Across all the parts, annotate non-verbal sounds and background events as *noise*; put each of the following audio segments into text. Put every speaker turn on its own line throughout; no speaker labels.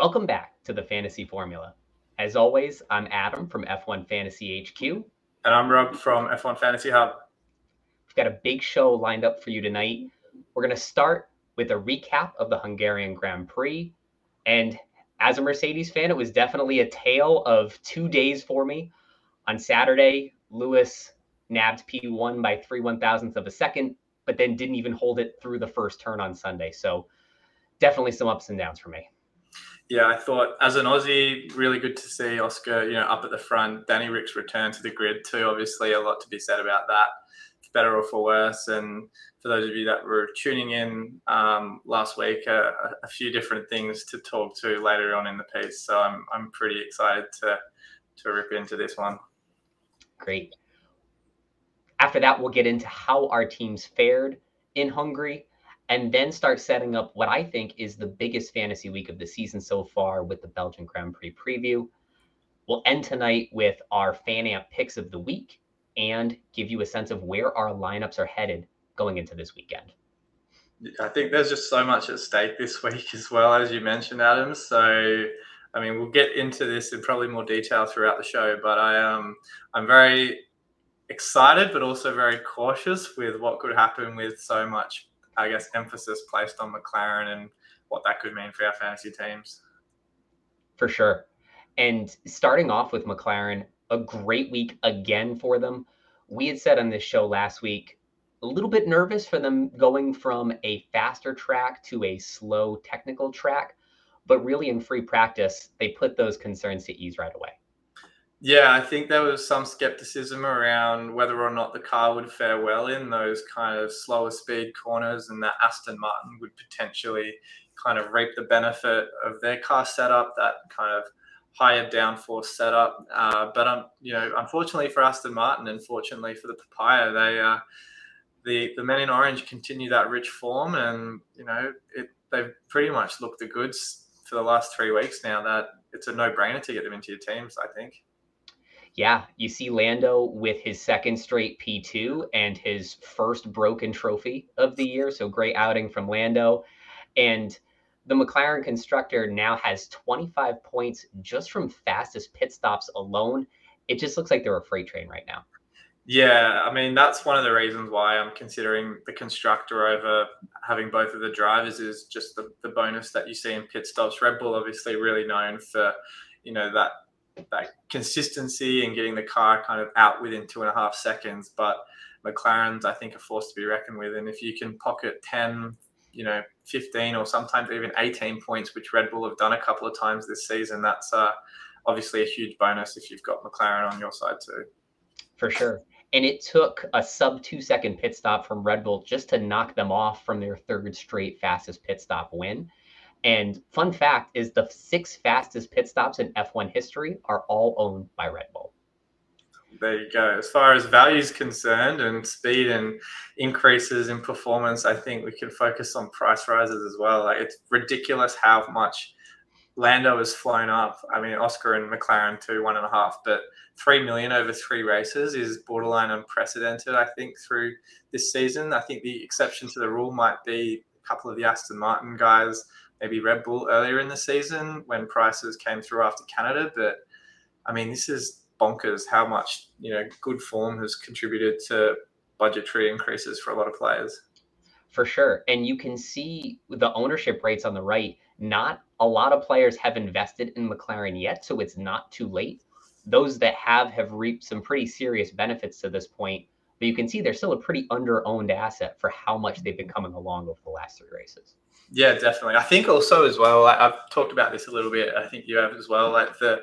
Welcome back to the Fantasy Formula. As always, I'm Adam from F1 Fantasy HQ.
And I'm Rob from F1 Fantasy Hub.
We've got a big show lined up for you tonight. We're going to start with a recap of the Hungarian Grand Prix. And as a Mercedes fan, it was definitely a tale of two days for me. On Saturday, Lewis nabbed P1 by three one thousandths of a second, but then didn't even hold it through the first turn on Sunday. So definitely some ups and downs for me.
Yeah, I thought as an Aussie, really good to see Oscar, you know, up at the front. Danny Ric's return to the grid too. Obviously, a lot to be said about that, for better or for worse. And for those of you that were tuning in um, last week, uh, a few different things to talk to later on in the piece. So I'm I'm pretty excited to to rip into this one.
Great. After that, we'll get into how our teams fared in Hungary and then start setting up what I think is the biggest fantasy week of the season so far with the Belgian Grand Prix preview. We'll end tonight with our FanAmp picks of the week and give you a sense of where our lineups are headed going into this weekend.
I think there's just so much at stake this week as well, as you mentioned, Adam. So, I mean, we'll get into this in probably more detail throughout the show, but I um, I'm very excited, but also very cautious with what could happen with so much, I guess, emphasis placed on McLaren and what that could mean for our fantasy teams.
For sure. And starting off with McLaren, a great week again for them. We had said on this show last week, a little bit nervous for them going from a faster track to a slow technical track, but really in free practice, they put those concerns to ease right away.
Yeah, I think there was some skepticism around whether or not the car would fare well in those kind of slower speed corners, and that Aston Martin would potentially kind of reap the benefit of their car setup, that kind of higher downforce setup. Uh, but um, you know, unfortunately for Aston Martin, and fortunately for the Papaya, they uh, the the men in orange continue that rich form, and you know, it, they've pretty much looked the goods for the last three weeks now. That it's a no brainer to get them into your teams. I think
yeah, you see Lando with his second straight P2 and his first broken trophy of the year. So great outing from Lando. And the McLaren constructor now has 25 points just from fastest pit stops alone. It just looks like they're a freight train right now.
Yeah, I mean that's one of the reasons why I'm considering the constructor over having both of the drivers is just the, the bonus that you see in pit stops. Red Bull obviously really known for, you know, that that consistency and getting the car kind of out within two and a half seconds. But McLaren's, I think, a force to be reckoned with. And if you can pocket 10, you know, 15 or sometimes even 18 points, which Red Bull have done a couple of times this season, that's uh, obviously a huge bonus if you've got McLaren on your side too.
For sure. And it took a sub two second pit stop from Red Bull just to knock them off from their third straight fastest pit stop win. And fun fact is the six fastest pit stops in F1 history are all owned by Red Bull.
There you go. As far as value is concerned and speed and increases in performance, I think we can focus on price rises as well. Like it's ridiculous how much Lando has flown up. I mean, Oscar and McLaren two, one and a half, but three million over three races is borderline unprecedented. I think through this season. I think the exception to the rule might be a couple of the Aston Martin guys maybe Red Bull earlier in the season when prices came through after Canada. But I mean, this is bonkers how much you know good form has contributed to budgetary increases for a lot of players.
For sure, and you can see the ownership rates on the right. Not a lot of players have invested in McLaren yet, so it's not too late. Those that have have reaped some pretty serious benefits to this point, but you can see they're still a pretty under-owned asset for how much they've been coming along over the last three races.
Yeah, definitely. I think also as well. Like I've talked about this a little bit. I think you have as well. Like the,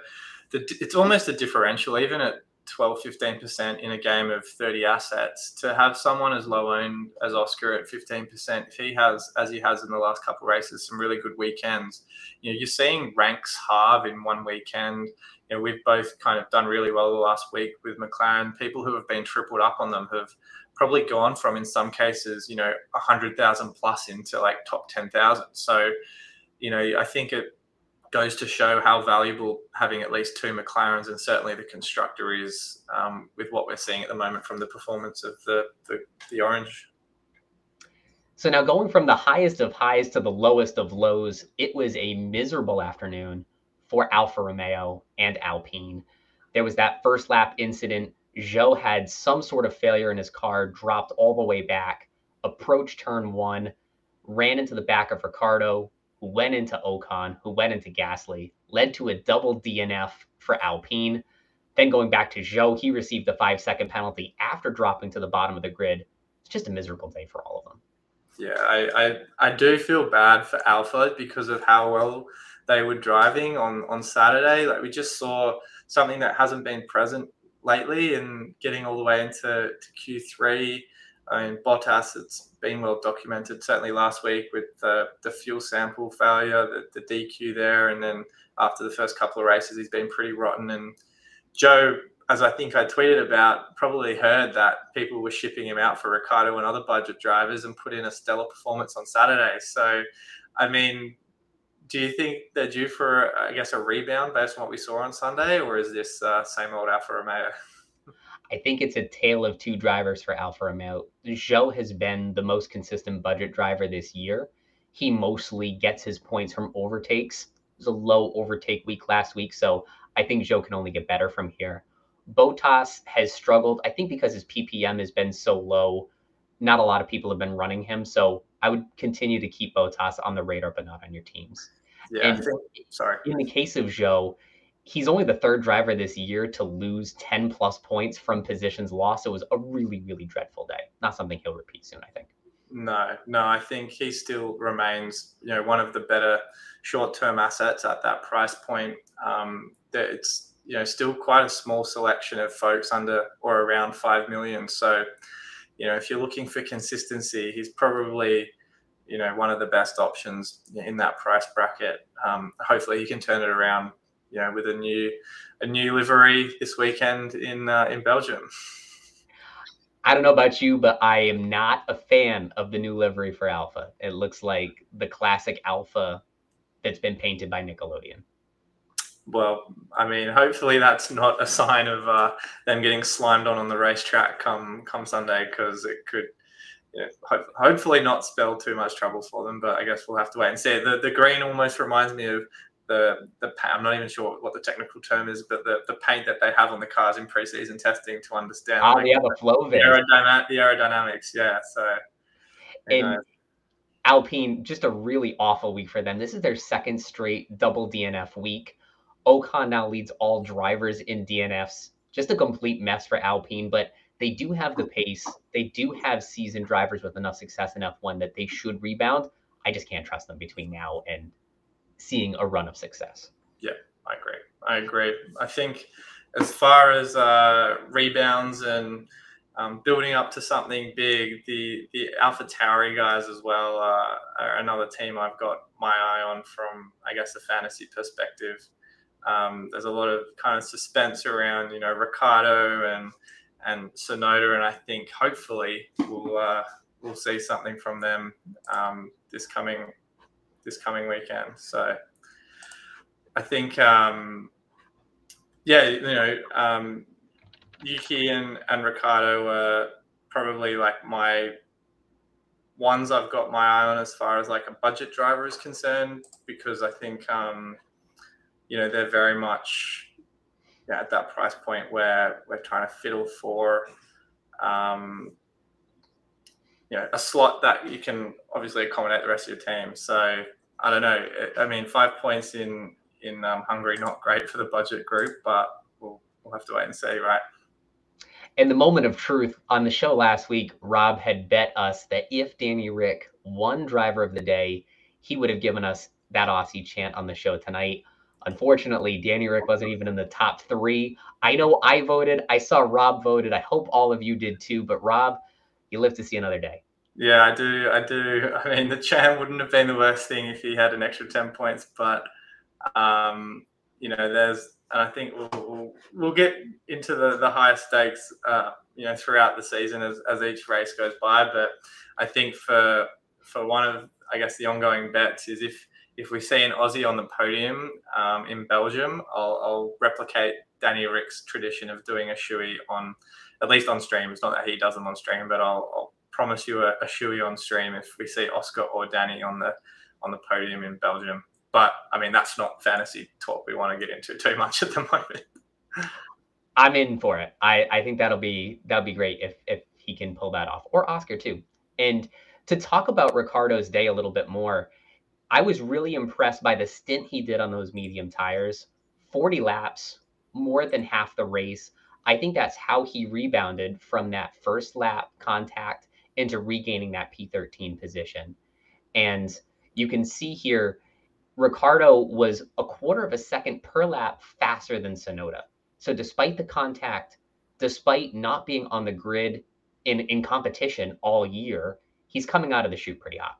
the it's almost a differential, even at 12, 15% in a game of 30 assets. To have someone as low owned as Oscar at 15%, if he has, as he has in the last couple races, some really good weekends. You know, you're seeing ranks halve in one weekend. You know, we've both kind of done really well the last week with McLaren. People who have been tripled up on them have probably gone from in some cases, you know, a hundred thousand plus into like top ten thousand. So, you know, I think it goes to show how valuable having at least two McLarens and certainly the constructor is um, with what we're seeing at the moment from the performance of the the, the orange.
So now going from the highest of highs to the lowest of lows, it was a miserable afternoon for Alfa Romeo and Alpine. There was that first lap incident. Zhou had some sort of failure in his car, dropped all the way back, approached turn one, ran into the back of Ricciardo, who went into Ocon, who went into Gasly, led to a double DNF for Alpine. Then going back to Zhou, he received the five second penalty after dropping to the bottom of the grid. It's just a miserable day for all of them.
Yeah, I, I, I do feel bad for Alfa because of how well they were driving on, on Saturday. Like we just saw something that hasn't been present lately and getting all the way into to Q3. I mean, Bottas, it's been well documented, certainly last week with the, the fuel sample failure, the, the DQ there. And then after the first couple of races, he's been pretty rotten. And Zhou, as I think I tweeted about, probably heard that people were shipping him out for Ricciardo and other budget drivers and put in a stellar performance on Saturday. So, I mean, do you think they're due for, I guess, a rebound based on what we saw on Sunday, or is this uh, same old Alfa Romeo?
I think it's a tale of two drivers for Alfa Romeo. Zhou has been the most consistent budget driver this year. He mostly gets his points from overtakes. It was a low overtake week last week, so I think Zhou can only get better from here. Bottas has struggled, I think, because his PPM has been so low. Not a lot of people have been running him, so I would continue to keep Bottas on the radar, but not on your teams.
Yeah, and sorry.
In the case of Zhou, he's only the third driver this year to lose 10 plus points from positions lost. It was a really, really dreadful day. Not something he'll repeat soon, I think.
No, no, I think he still remains, you know, one of the better short-term assets at that price point. Um, that it's you know still quite a small selection of folks under or around five million. So, you know, if you're looking for consistency, he's probably you know one of the best options in that price bracket. Um, hopefully, he can turn it around. You know, with a new a new livery this weekend in uh, in Belgium.
I don't know about you, but I am not a fan of the new livery for Alfa. It looks like the classic Alfa that's been painted by Nickelodeon.
Well, I mean, hopefully that's not a sign of uh, them getting slimed on on the racetrack come come Sunday because it could you know, ho- hopefully not spell too much trouble for them. But I guess we'll have to wait and see. The the green almost reminds me of the the I'm not even sure what the technical term is, but the, the paint that they have on the cars in preseason testing to understand.
Oh, like, yeah, the flow
the, aerodynamic, the aerodynamics. Yeah, so.
And Alpine, just a really awful week for them. This is their second straight double DNF week. Ocon now leads all drivers in DNFs. Just a complete mess for Alpine, but they do have the pace. They do have seasoned drivers with enough success in F1 that they should rebound. I just can't trust them between now and seeing a run of success.
Yeah, I agree. I agree. I think as far as uh, rebounds and um, building up to something big, the the Alpha Tauri guys as well uh, are another team I've got my eye on from I guess the fantasy perspective. Um, there's a lot of kind of suspense around you know Ricciardo and and Tsunoda, and I think hopefully we'll uh, we'll see something from them um, this coming this coming weekend. So I think, um, yeah, you know, um, Yuki and, and Ricciardo were probably like my ones I've got my eye on as far as like a budget driver is concerned, because I think, um, you know, they're very much yeah, at that price point where we're trying to fiddle for um, you know, a slot that you can obviously accommodate the rest of your team. So I don't know. I mean, five points in in um, Hungary not great for the budget group, but we'll we'll have to wait and see, right?
In the moment of truth on the show last week, Rob had bet us that if Danny Ric won driver of the day, he would have given us that Aussie chant on the show tonight. Unfortunately, Danny Ric wasn't even in the top three. I know I voted. I saw Rob voted. I hope all of you did too. But Rob, you live to see another day.
Yeah, I do. I do. I mean, the champ wouldn't have been the worst thing if he had an extra ten points, but um, you know, there's, and I think we'll, we'll, we'll get into the the higher stakes, uh, you know, throughout the season as, as each race goes by. But I think for for one of, I guess, the ongoing bets is if if we see an Aussie on the podium um, in Belgium, I'll, I'll replicate Danny Ric's tradition of doing a shoey on, at least on stream. It's not that he does them on stream, but I'll, I'll promise you a, a shoey on stream if we see Oscar or Danny on the on the podium in Belgium. But I mean, that's not fantasy talk we want to get into too much at the moment.
I'm in for it. I, I think that'll be that'll be great if if he can pull that off, or Oscar too. And to talk about Ricciardo's day a little bit more, I was really impressed by the stint he did on those medium tires. 40 laps, more than half the race. I think that's how he rebounded from that first lap contact into regaining that P13 position. And you can see here, Ricciardo was a quarter of a second per lap faster than Tsunoda. So despite the contact, despite not being on the grid in, in competition all year, he's coming out of the chute pretty hot.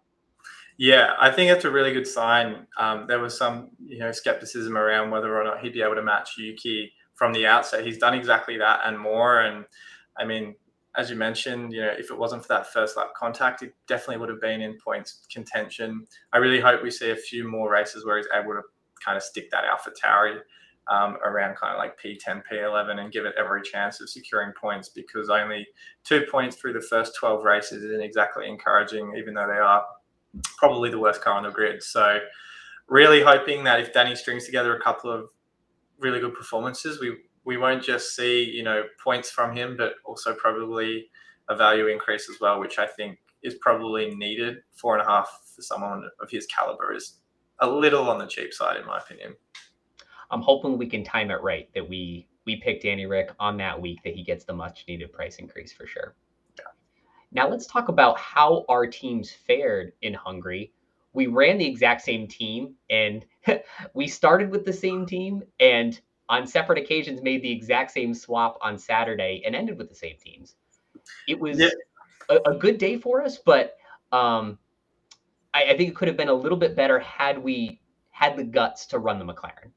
Yeah, I think that's a really good sign. Um, there was some, you know, skepticism around whether or not he'd be able to match Yuki from the outset. He's done exactly that and more. And I mean, as you mentioned, you know, if it wasn't for that first lap contact, it definitely would have been in points contention. I really hope we see a few more races where he's able to kind of stick that Alpha Tauri um, around kind of like P10, P11 and give it every chance of securing points because only two points through the first 12 races isn't exactly encouraging, even though they are probably the worst car on the grid. So, really hoping that if Danny strings together a couple of really good performances, we we won't just see you know points from him, but also probably a value increase as well, which I think is probably needed. Four and a half for someone of his caliber is a little on the cheap side, in my opinion.
I'm hoping we can time it right that we we pick Danny Ric on that week that he gets the much needed price increase for sure. Now let's talk about how our teams fared in Hungary. We ran the exact same team and *laughs* we started with the same team and on separate occasions made the exact same swap on Saturday and ended with the same teams. It was yeah. a, a, good day for us, but um, I, I think it could have been a little bit better had we had the guts to run the McLaren.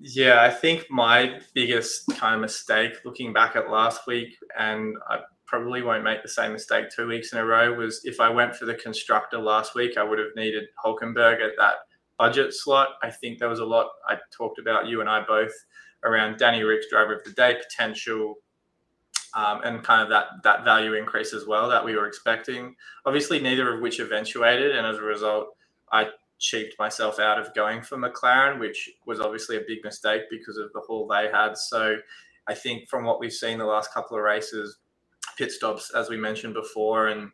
Yeah, I think my biggest kind of mistake looking back at last week, and I probably won't make the same mistake two weeks in a row, was if I went for the constructor last week, I would have needed Hulkenberg at that budget slot. I think there was a lot I talked about, you and I both, around Danny Ric's driver of the day potential. Um, and kind of that that value increase as well that we were expecting. Obviously, neither of which eventuated, and as a result, I cheaped myself out of going for McLaren, which was obviously a big mistake because of the haul they had. So I think from what we've seen the last couple of races, pit stops, as we mentioned before, and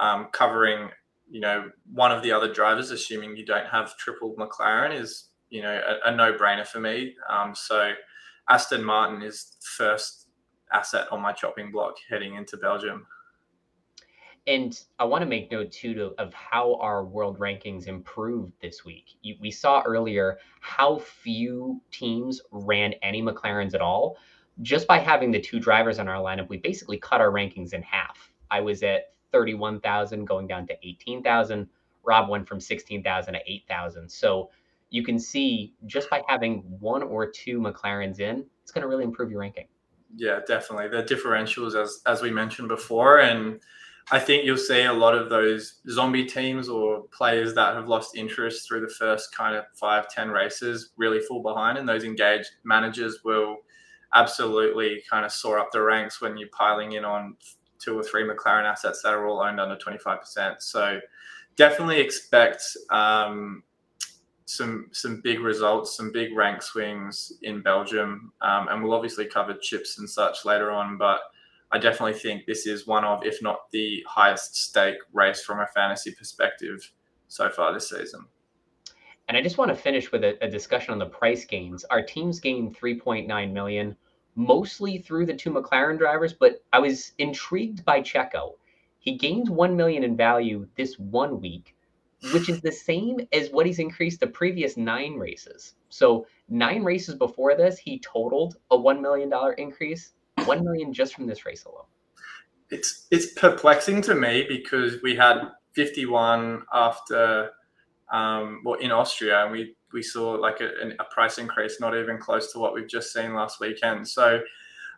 um, covering, you know, one of the other drivers, assuming you don't have triple McLaren, is, you know, a, a no brainer for me. Um, so Aston Martin is first asset on my chopping block heading into Belgium.
And I want to make note too to, of how our world rankings improved this week. You, we saw earlier how few teams ran any McLarens at all. Just by having the two drivers on our lineup, we basically cut our rankings in half. I was at 31,000 going down to 18,000. Rob went from 16,000 to 8,000. So you can see just by having one or two McLarens in, it's going to really improve your ranking.
Yeah, definitely. The differentials, as as we mentioned before, and I think you'll see a lot of those zombie teams or players that have lost interest through the first kind of five, ten races really fall behind, and those engaged managers will absolutely kind of soar up the ranks when you're piling in on two or three McLaren assets that are all owned under 25%. So definitely expect um, some some big results, some big rank swings in Belgium, um, and we'll obviously cover chips and such later on, but I definitely think this is one of, if not the highest stake race from a fantasy perspective so far this season.
And I just want to finish with a, a discussion on the price gains. Our teams gained 3.9 million, mostly through the two McLaren drivers, but I was intrigued by Checo. He gained 1 million in value this one week, which is the same as what he's increased the previous nine races. So, nine races before this, he totaled a $1 million increase one million just from this race alone.
It's it's perplexing to me because we had 51 after um, well in Austria, and we we saw like a, a price increase not even close to what we've just seen last weekend. So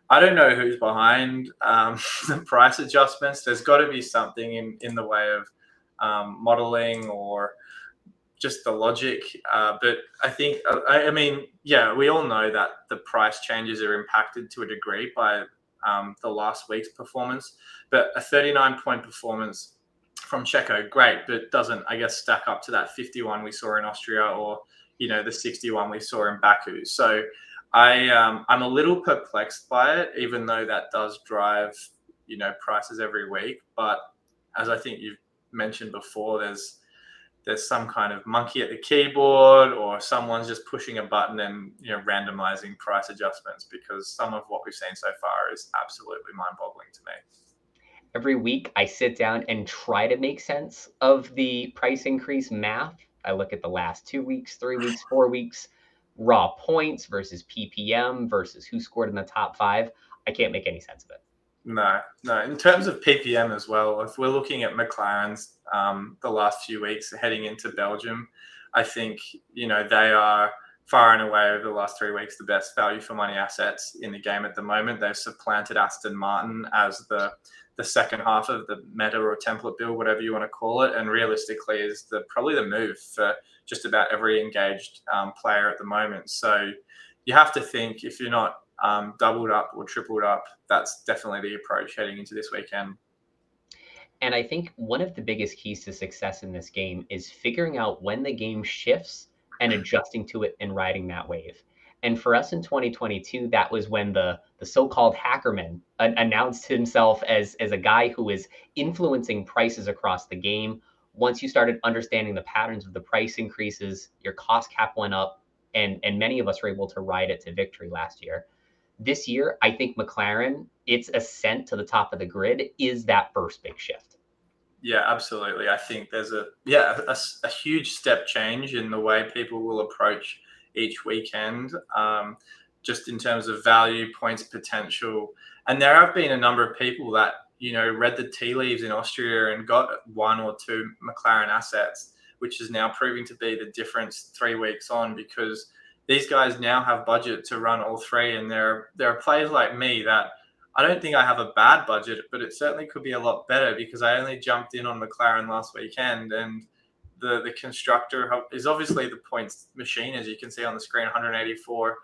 I don't know who's behind um, *laughs* the price adjustments. There's got to be something in in the way of um, modeling or just the logic. Uh, but I think, uh, I, I, mean, yeah, we all know that the price changes are impacted to a degree by um, the last week's performance. But a 39 point performance from Checo, great, but doesn't, I guess, stack up to that 51 we saw in Austria or, you know, the 61 we saw in Baku. So I, um, I'm a little perplexed by it, even though that does drive, you know, prices every week. But as I think you've mentioned before, there's there's some kind of monkey at the keyboard or someone's just pushing a button and you know randomizing price adjustments because some of what we've seen so far is absolutely mind-boggling to me
every week i sit down and try to make sense of the price increase math i look at the last two weeks three *sighs* weeks four weeks raw points versus ppm versus who scored in the top five i can't make any sense of it
no, no. In terms of PPM as well, if we're looking at McLaren's um, the last few weeks heading into Belgium, I think you know they are far and away over the last three weeks the best value for money assets in the game at the moment. They've supplanted Aston Martin as the the second half of the meta or template build, whatever you want to call it, and realistically is the probably the move for just about every engaged um, player at the moment. So you have to think if you're not um, doubled up or tripled up, that's definitely the approach heading into this weekend.
And I think one of the biggest keys to success in this game is figuring out when the game shifts and adjusting to it and riding that wave. And for us in 2022, that was when the the so-called hackerman announced himself as as a guy who is influencing prices across the game. Once you started understanding the patterns of the price increases, your cost cap went up, and and many of us were able to ride it to victory last year this year, I think McLaren, its ascent to the top of the grid is that first big shift.
Yeah, absolutely. I think there's a yeah a, a huge step change in the way people will approach each weekend, um, just in terms of value, points potential, and there have been a number of people that you know read the tea leaves in Austria and got one or two McLaren assets, which is now proving to be the difference three weeks on because these guys now have budget to run all three, and there there are players like me that I don't think I have a bad budget, but it certainly could be a lot better because I only jumped in on McLaren last weekend, and the the constructor is obviously the points machine, as you can see on the screen, 184.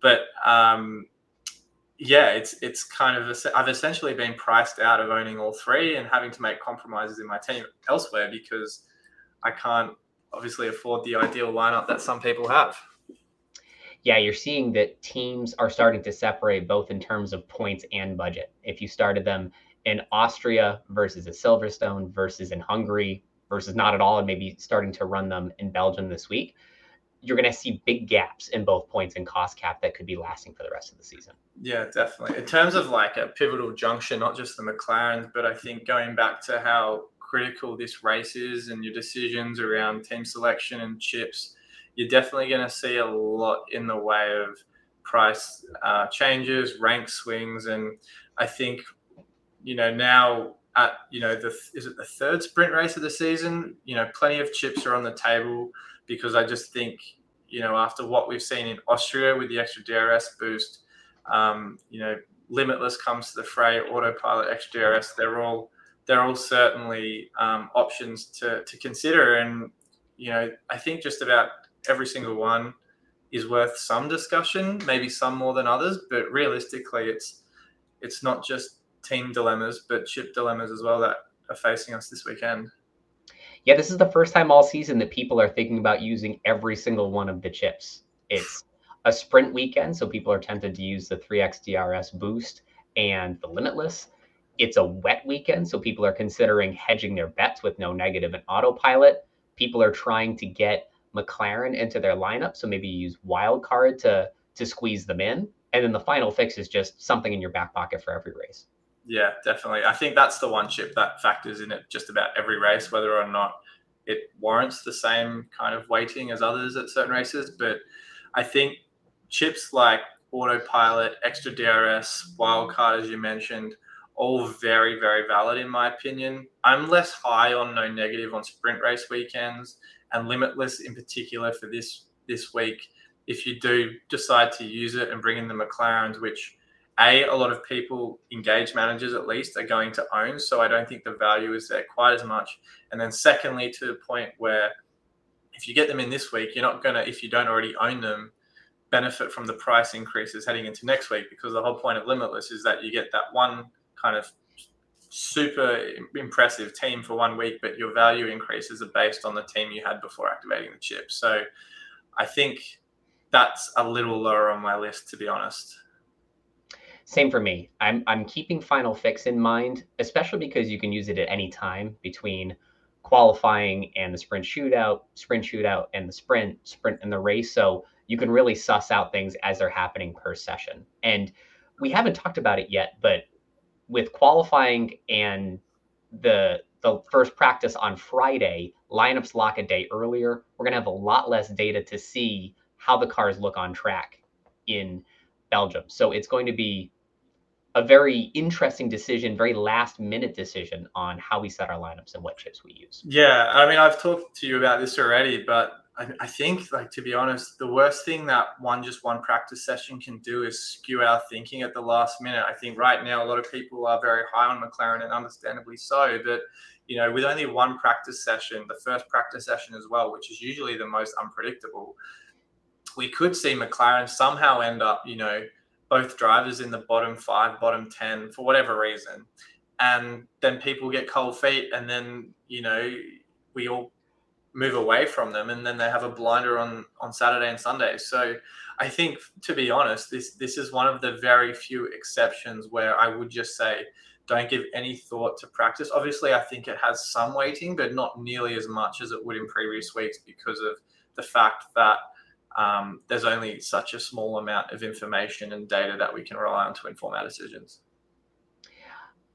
But um, yeah, it's it's kind of I've essentially been priced out of owning all three and having to make compromises in my team elsewhere because I can't obviously afford the ideal lineup that some people have
yeah, you're seeing that teams are starting to separate both in terms of points and budget. If you started them in Austria versus a Silverstone versus in Hungary versus not at all, and maybe starting to run them in Belgium this week, you're going to see big gaps in both points and cost cap that could be lasting for the rest of the season.
Yeah, definitely. In terms of like a pivotal junction, not just the McLarens, but I think going back to how critical this race is and your decisions around team selection and chips you're definitely going to see a lot in the way of price uh, changes, rank swings, and I think you know now at you know the is it the third sprint race of the season? You know, plenty of chips are on the table because I just think you know after what we've seen in Austria with the extra DRS boost, um, you know, Limitless comes to the fray, Autopilot, extra DRS, they're all they're all certainly um, options to to consider, and you know, I think just about every single one is worth some discussion, maybe some more than others, but realistically, it's it's not just team dilemmas, but chip dilemmas as well that are facing us this weekend.
Yeah, this is the first time all season that people are thinking about using every single one of the chips. It's a sprint weekend, so people are tempted to use the 3x DRS boost and the limitless. It's a wet weekend, so people are considering hedging their bets with no negative and autopilot. People are trying to get McLaren into their lineup. So maybe use wildcard to to squeeze them in. And then the final fix is just something in your back pocket for every race.
Yeah, definitely. I think that's the one chip that factors in it just about every race, whether or not it warrants the same kind of weighting as others at certain races. But I think chips like autopilot, extra DRS, wildcard, as you mentioned, all very, very valid in my opinion. I'm less high on no negative on sprint race weekends and Limitless in particular for this this week. If you do decide to use it and bring in the McLarens, which a a lot of people engage managers at least are going to own, so I don't think the value is there quite as much. And then secondly, to the point where if you get them in this week, you're not gonna if you don't already own them, benefit from the price increases heading into next week because the whole point of Limitless is that you get that one kind of super impressive team for one week, but your value increases are based on the team you had before activating the chip. So I think that's a little lower on my list, to be honest.
Same for me. I'm I'm keeping Final Fix in mind, especially because you can use it at any time between qualifying and the sprint shootout, sprint shootout and the sprint, sprint and the race. So you can really suss out things as they're happening per session. And we haven't talked about it yet, but with qualifying and the the first practice on Friday, lineups lock a day earlier. We're going to have a lot less data to see how the cars look on track in Belgium. So it's going to be a very interesting decision, very last minute decision on how we set our lineups and what chips we use.
Yeah, I mean, I've talked to you about this already, but I, I, think, like to be honest, the worst thing that one just one practice session can do is skew our thinking at the last minute. I think right now a lot of people are very high on McLaren, and understandably so. But you know, with only one practice session, the first practice session as well, which is usually the most unpredictable, we could see McLaren somehow end up, you know, both drivers in the bottom five, bottom ten for whatever reason, and then people get cold feet, and then you know we all move away from them and then they have a blinder on on Saturday and Sunday. So I think to be honest, this this is one of the very few exceptions where I would just say don't give any thought to practice. Obviously, I think it has some weighting, but not nearly as much as it would in previous weeks because of the fact that um, there's only such a small amount of information and data that we can rely on to inform our decisions.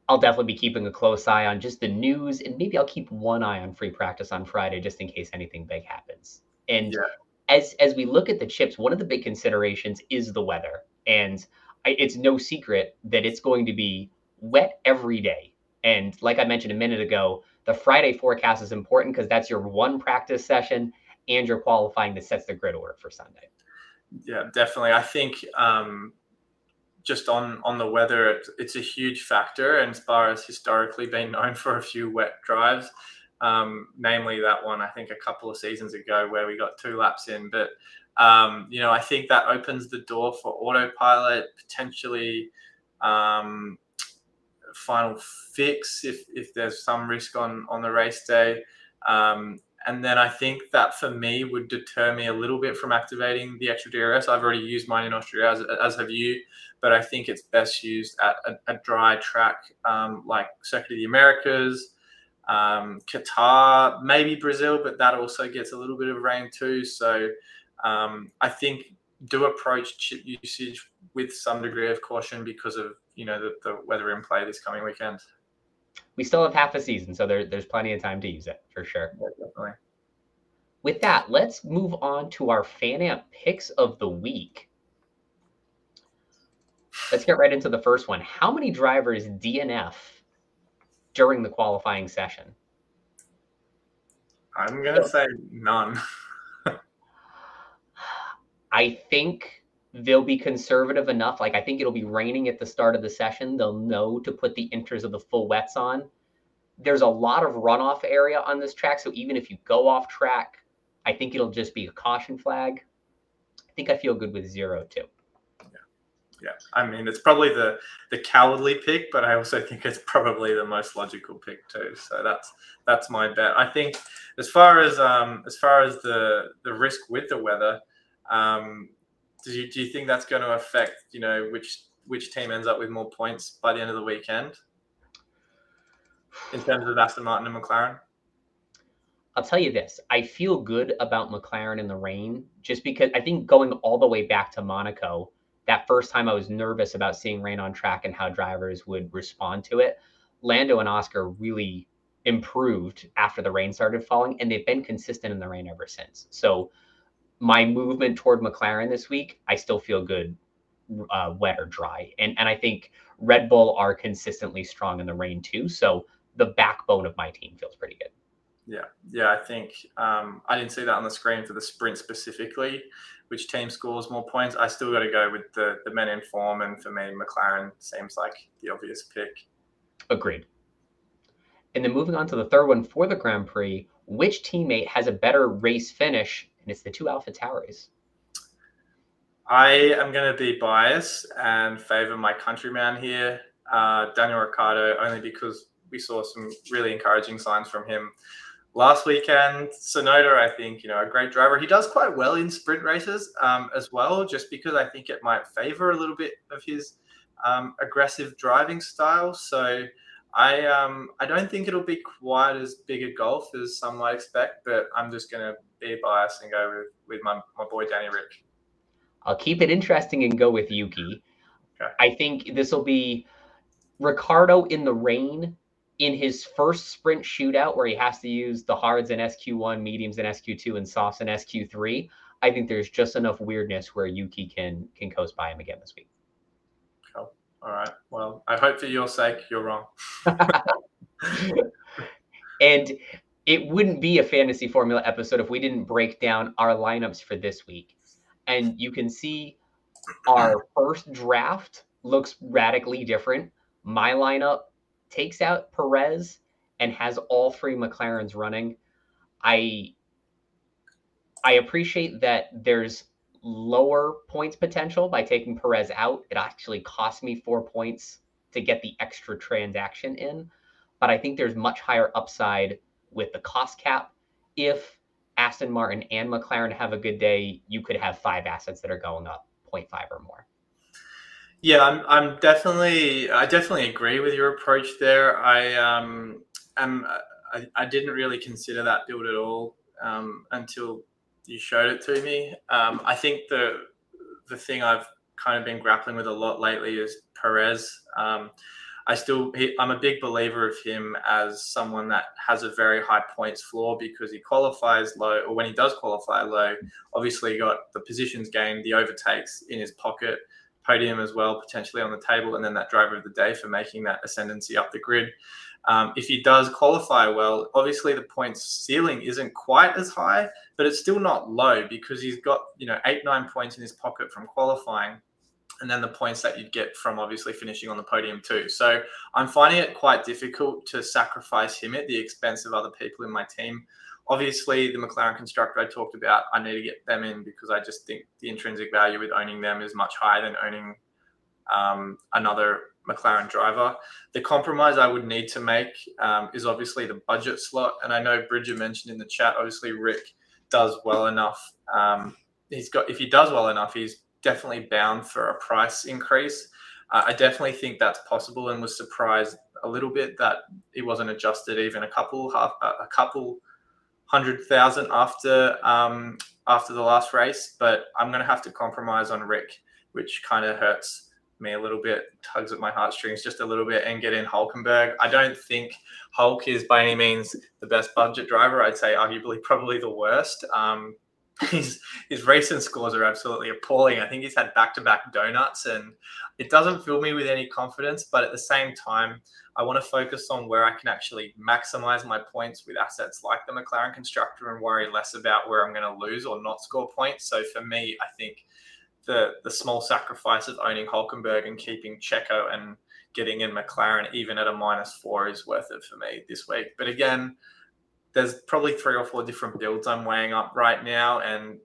I'll definitely be keeping a close eye on just the news, and maybe I'll keep one eye on free practice on Friday just in case anything big happens. And yeah. as as we look at the chips, one of the big considerations is the weather, and I, it's no secret that it's going to be wet every day. And like I mentioned a minute ago, the Friday forecast is important because that's your one practice session and your qualifying that sets the grid order for Sunday.
Yeah, definitely. I think um, just on on the weather, it, it's a huge factor. And as has historically been known for a few wet drives, um, namely that one I think a couple of seasons ago where we got two laps in. But um, you know, I think that opens the door for autopilot potentially. Um, final fix if if there's some risk on on the race day um, and then I think that for me would deter me a little bit from activating the extra DRS. I've already used mine in Austria, as, as have you, but I think it's best used at a, a dry track um, like Circuit of the Americas, um, Qatar, maybe Brazil, but that also gets a little bit of rain too. So um, I think do approach chip usage with some degree of caution because of you know the, the weather in play this coming weekend
we still have half a season, so there, there's plenty of time to use it for sure. Yeah, definitely. With that, let's move on to our FanAmp picks of the week. Let's get right into the first one. How many drivers DNF during the qualifying session?
I'm gonna say none. *laughs*
I think they'll be conservative enough. Like I think it'll be raining at the start of the session. They'll know to put the inters of the full wets on. There's a lot of runoff area on this track, so even if you go off track, I think it'll just be a caution flag. I think I feel good with zero too.
Yeah, yeah. I mean, it's probably the the cowardly pick, but I also think it's probably the most logical pick too. So that's that's my bet. I think as far as um as far as the the risk with the weather, um, do you, do you think that's going to affect you know which which team ends up with more points by the end of the weekend in terms of Aston Martin and McLaren?
I'll tell you this: I feel good about McLaren in the rain, just because I think going all the way back to Monaco, that first time I was nervous about seeing rain on track and how drivers would respond to it. Lando and Oscar really improved after the rain started falling, and they've been consistent in the rain ever since. So my movement toward McLaren this week, I still feel good, uh, wet or dry, and and I think Red Bull are consistently strong in the rain too. So the backbone of my team feels pretty good.
Yeah, yeah, I think um, I didn't see that on the screen for the sprint specifically. Which team scores more points? I still got to go with the the men in form, and for me, McLaren seems like the obvious pick.
Agreed. And then moving on to the third one for the Grand Prix, which teammate has a better race finish and it's the two Alpha Tauris.
I am going to be biased and favor my countryman here, uh, Daniel Ricciardo, only because we saw some really encouraging signs from him last weekend. Tsunoda, I think, you know, a great driver. He does quite well in sprint races um, as well, just because I think it might favor a little bit of his um, aggressive driving style. So I um, I don't think it'll be quite as big a golf as some might expect, but I'm just going to be biased and go with, with my, my boy Danny Ric.
I'll keep it interesting and go with Yuki. Okay. I think this will be Ricciardo in the rain in his first sprint shootout where he has to use the hards in SQ1, mediums in SQ2, and softs in SQ3. I think there's just enough weirdness where Yuki can can coast by him again this week.
Cool. All right. Well, I hope for your sake you're wrong. *laughs*
and it wouldn't be a fantasy formula episode if we didn't break down our lineups for this week and you can see our first draft looks radically different. My lineup takes out Perez and has all three McLarens running. I I appreciate that there's lower points potential by taking Perez out. It actually cost me four points to get the extra transaction in, but I think there's much higher upside with the cost cap if Aston Martin and McLaren have a good day, you could have five assets that are going up 0.5 or more.
Yeah, I'm, I'm definitely, I definitely agree with your approach there. I, um, am, I, I didn't really consider that build at all um, until you showed it to me. Um, I think the, the thing I've kind of been grappling with a lot lately is Perez. Um, I still, I'm a big believer of him as someone that has a very high points floor because he qualifies low, or when he does qualify low, obviously got the positions gained, the overtakes in his pocket, podium as well, potentially on the table, and then that driver of the day for making that ascendancy up the grid. Um, if he does qualify well, obviously the points ceiling isn't quite as high, but it's still not low because he's got you know eight nine points in his pocket from qualifying and then the points that you'd get from obviously finishing on the podium too. So I'm finding it quite difficult to sacrifice him at the expense of other people in my team. Obviously, the McLaren constructor I talked about, I need to get them in because I just think the intrinsic value with owning them is much higher than owning um, another McLaren driver. The compromise I would need to make um, is obviously the budget slot. And I know Bridger mentioned in the chat, obviously Rick does well enough. Um, he's got if he does well enough, he's definitely bound for a price increase. Uh, I definitely think that's possible, and was surprised a little bit that it wasn't adjusted even a couple half a couple hundred thousand after um, after the last race. But I'm going to have to compromise on Rick, which kind of hurts me a little bit, tugs at my heartstrings just a little bit, and get in Hulkenberg. I don't think Hulk is by any means the best budget driver. I'd say arguably probably the worst. Um, *laughs* his his recent scores are absolutely appalling. I think he's had back to back donuts, and it doesn't fill me with any confidence. But at the same time, I want to focus on where I can actually maximize my points with assets like the McLaren constructor and worry less about where I'm going to lose or not score points. So for me, I think the the small sacrifice of owning Hulkenberg and keeping Checo and getting in McLaren even at a minus four is worth it for me this week. But again there's probably three or four different builds I'm weighing up right now, and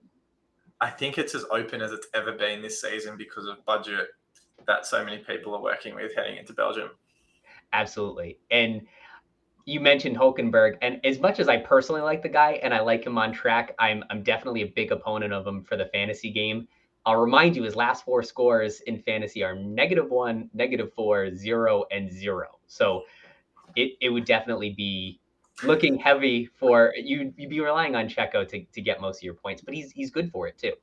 I think it's as open as it's ever been this season because of budget that so many people are working with heading into Belgium.
Absolutely, and you mentioned Hulkenberg, and as much as I personally like the guy and I like him on track, I'm I'm definitely a big opponent of him for the fantasy game. I'll remind you, his last four scores in fantasy are negative one, negative four, zero, and zero. So it, it would definitely be looking heavy for you. You'd be relying on Checo to, to get most of your points, but he's he's good for it too.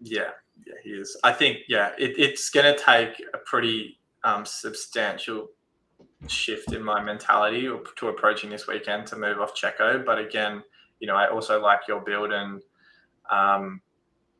Yeah, yeah, he is. I think yeah, it, it's to take a pretty um, substantial shift in my mentality to approaching this weekend to move off Checo. But again, you know, I also like your build and. Um,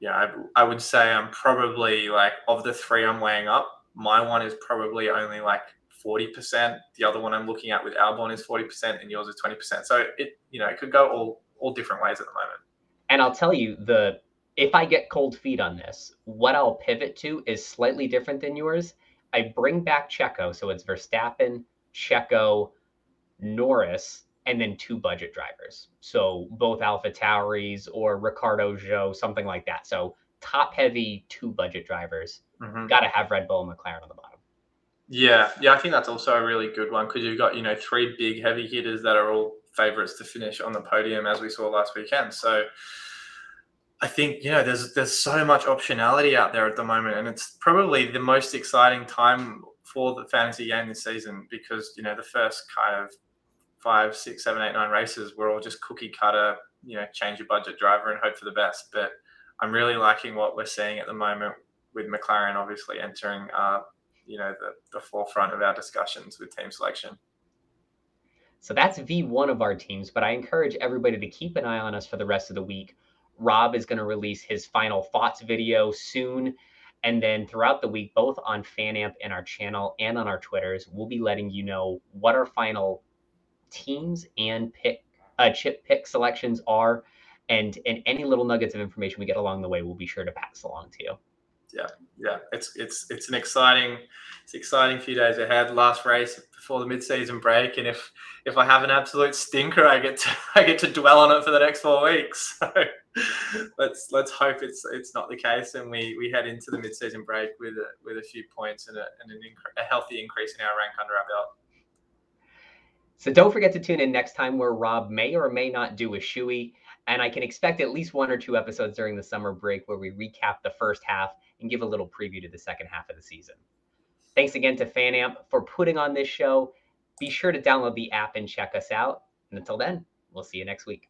yeah, I, I would say I'm probably like of the three I'm weighing up, my one is probably only like 40%. The other one I'm looking at with Albon is 40% and yours is 20%. So it, you know, it could go all, all different ways at the moment.
And I'll tell you the, if I get cold feet on this, what I'll pivot to is slightly different than yours. I bring back Checo. So it's Verstappen, Checo, Norris, and then two budget drivers. So both Alpha Tauris or Ricciardo Zhou, something like that. So top heavy two budget drivers.
Mhm.
Got to have Red Bull and McLaren on the bottom.
Yeah, yeah, I think that's also a really good one because you've got you know three big heavy hitters that are all favourites to finish on the podium as we saw last weekend. So I think you know there's there's so much optionality out there at the moment, and it's probably the most exciting time for the fantasy game this season because you know the first kind of five, six, seven, eight, nine races were all just cookie cutter, you know, change your budget driver and hope for the best. But I'm really liking what we're seeing at the moment with McLaren obviously entering uh, you know the, the forefront of our discussions with team selection.
So that's V1 of our teams, but I encourage everybody to keep an eye on us for the rest of the week. Rob is going to release his final thoughts video soon. And then throughout the week, both on FanAmp and our channel and on our Twitters, we'll be letting you know what our final teams and pick uh, chip pick selections are. And, and any little nuggets of information we get along the way, we'll be sure to pass along to you.
Yeah, yeah, it's it's it's an exciting, it's exciting few days ahead. Last race before the mid-season break, and if if I have an absolute stinker, I get to *laughs* I get to dwell on it for the next four weeks. *laughs* So let's let's hope it's it's not the case, and we we head into the mid-season break with a, with a few points and a and an incre- a healthy increase in our rank under our belt.
So don't forget to tune in next time where Rob may or may not do a shoey. And I can expect at least one or two episodes during the summer break where we recap the first half and give a little preview to the second half of the season. Thanks again to FanAmp for putting on this show. Be sure to download the app and check us out. And until then, we'll see you next week.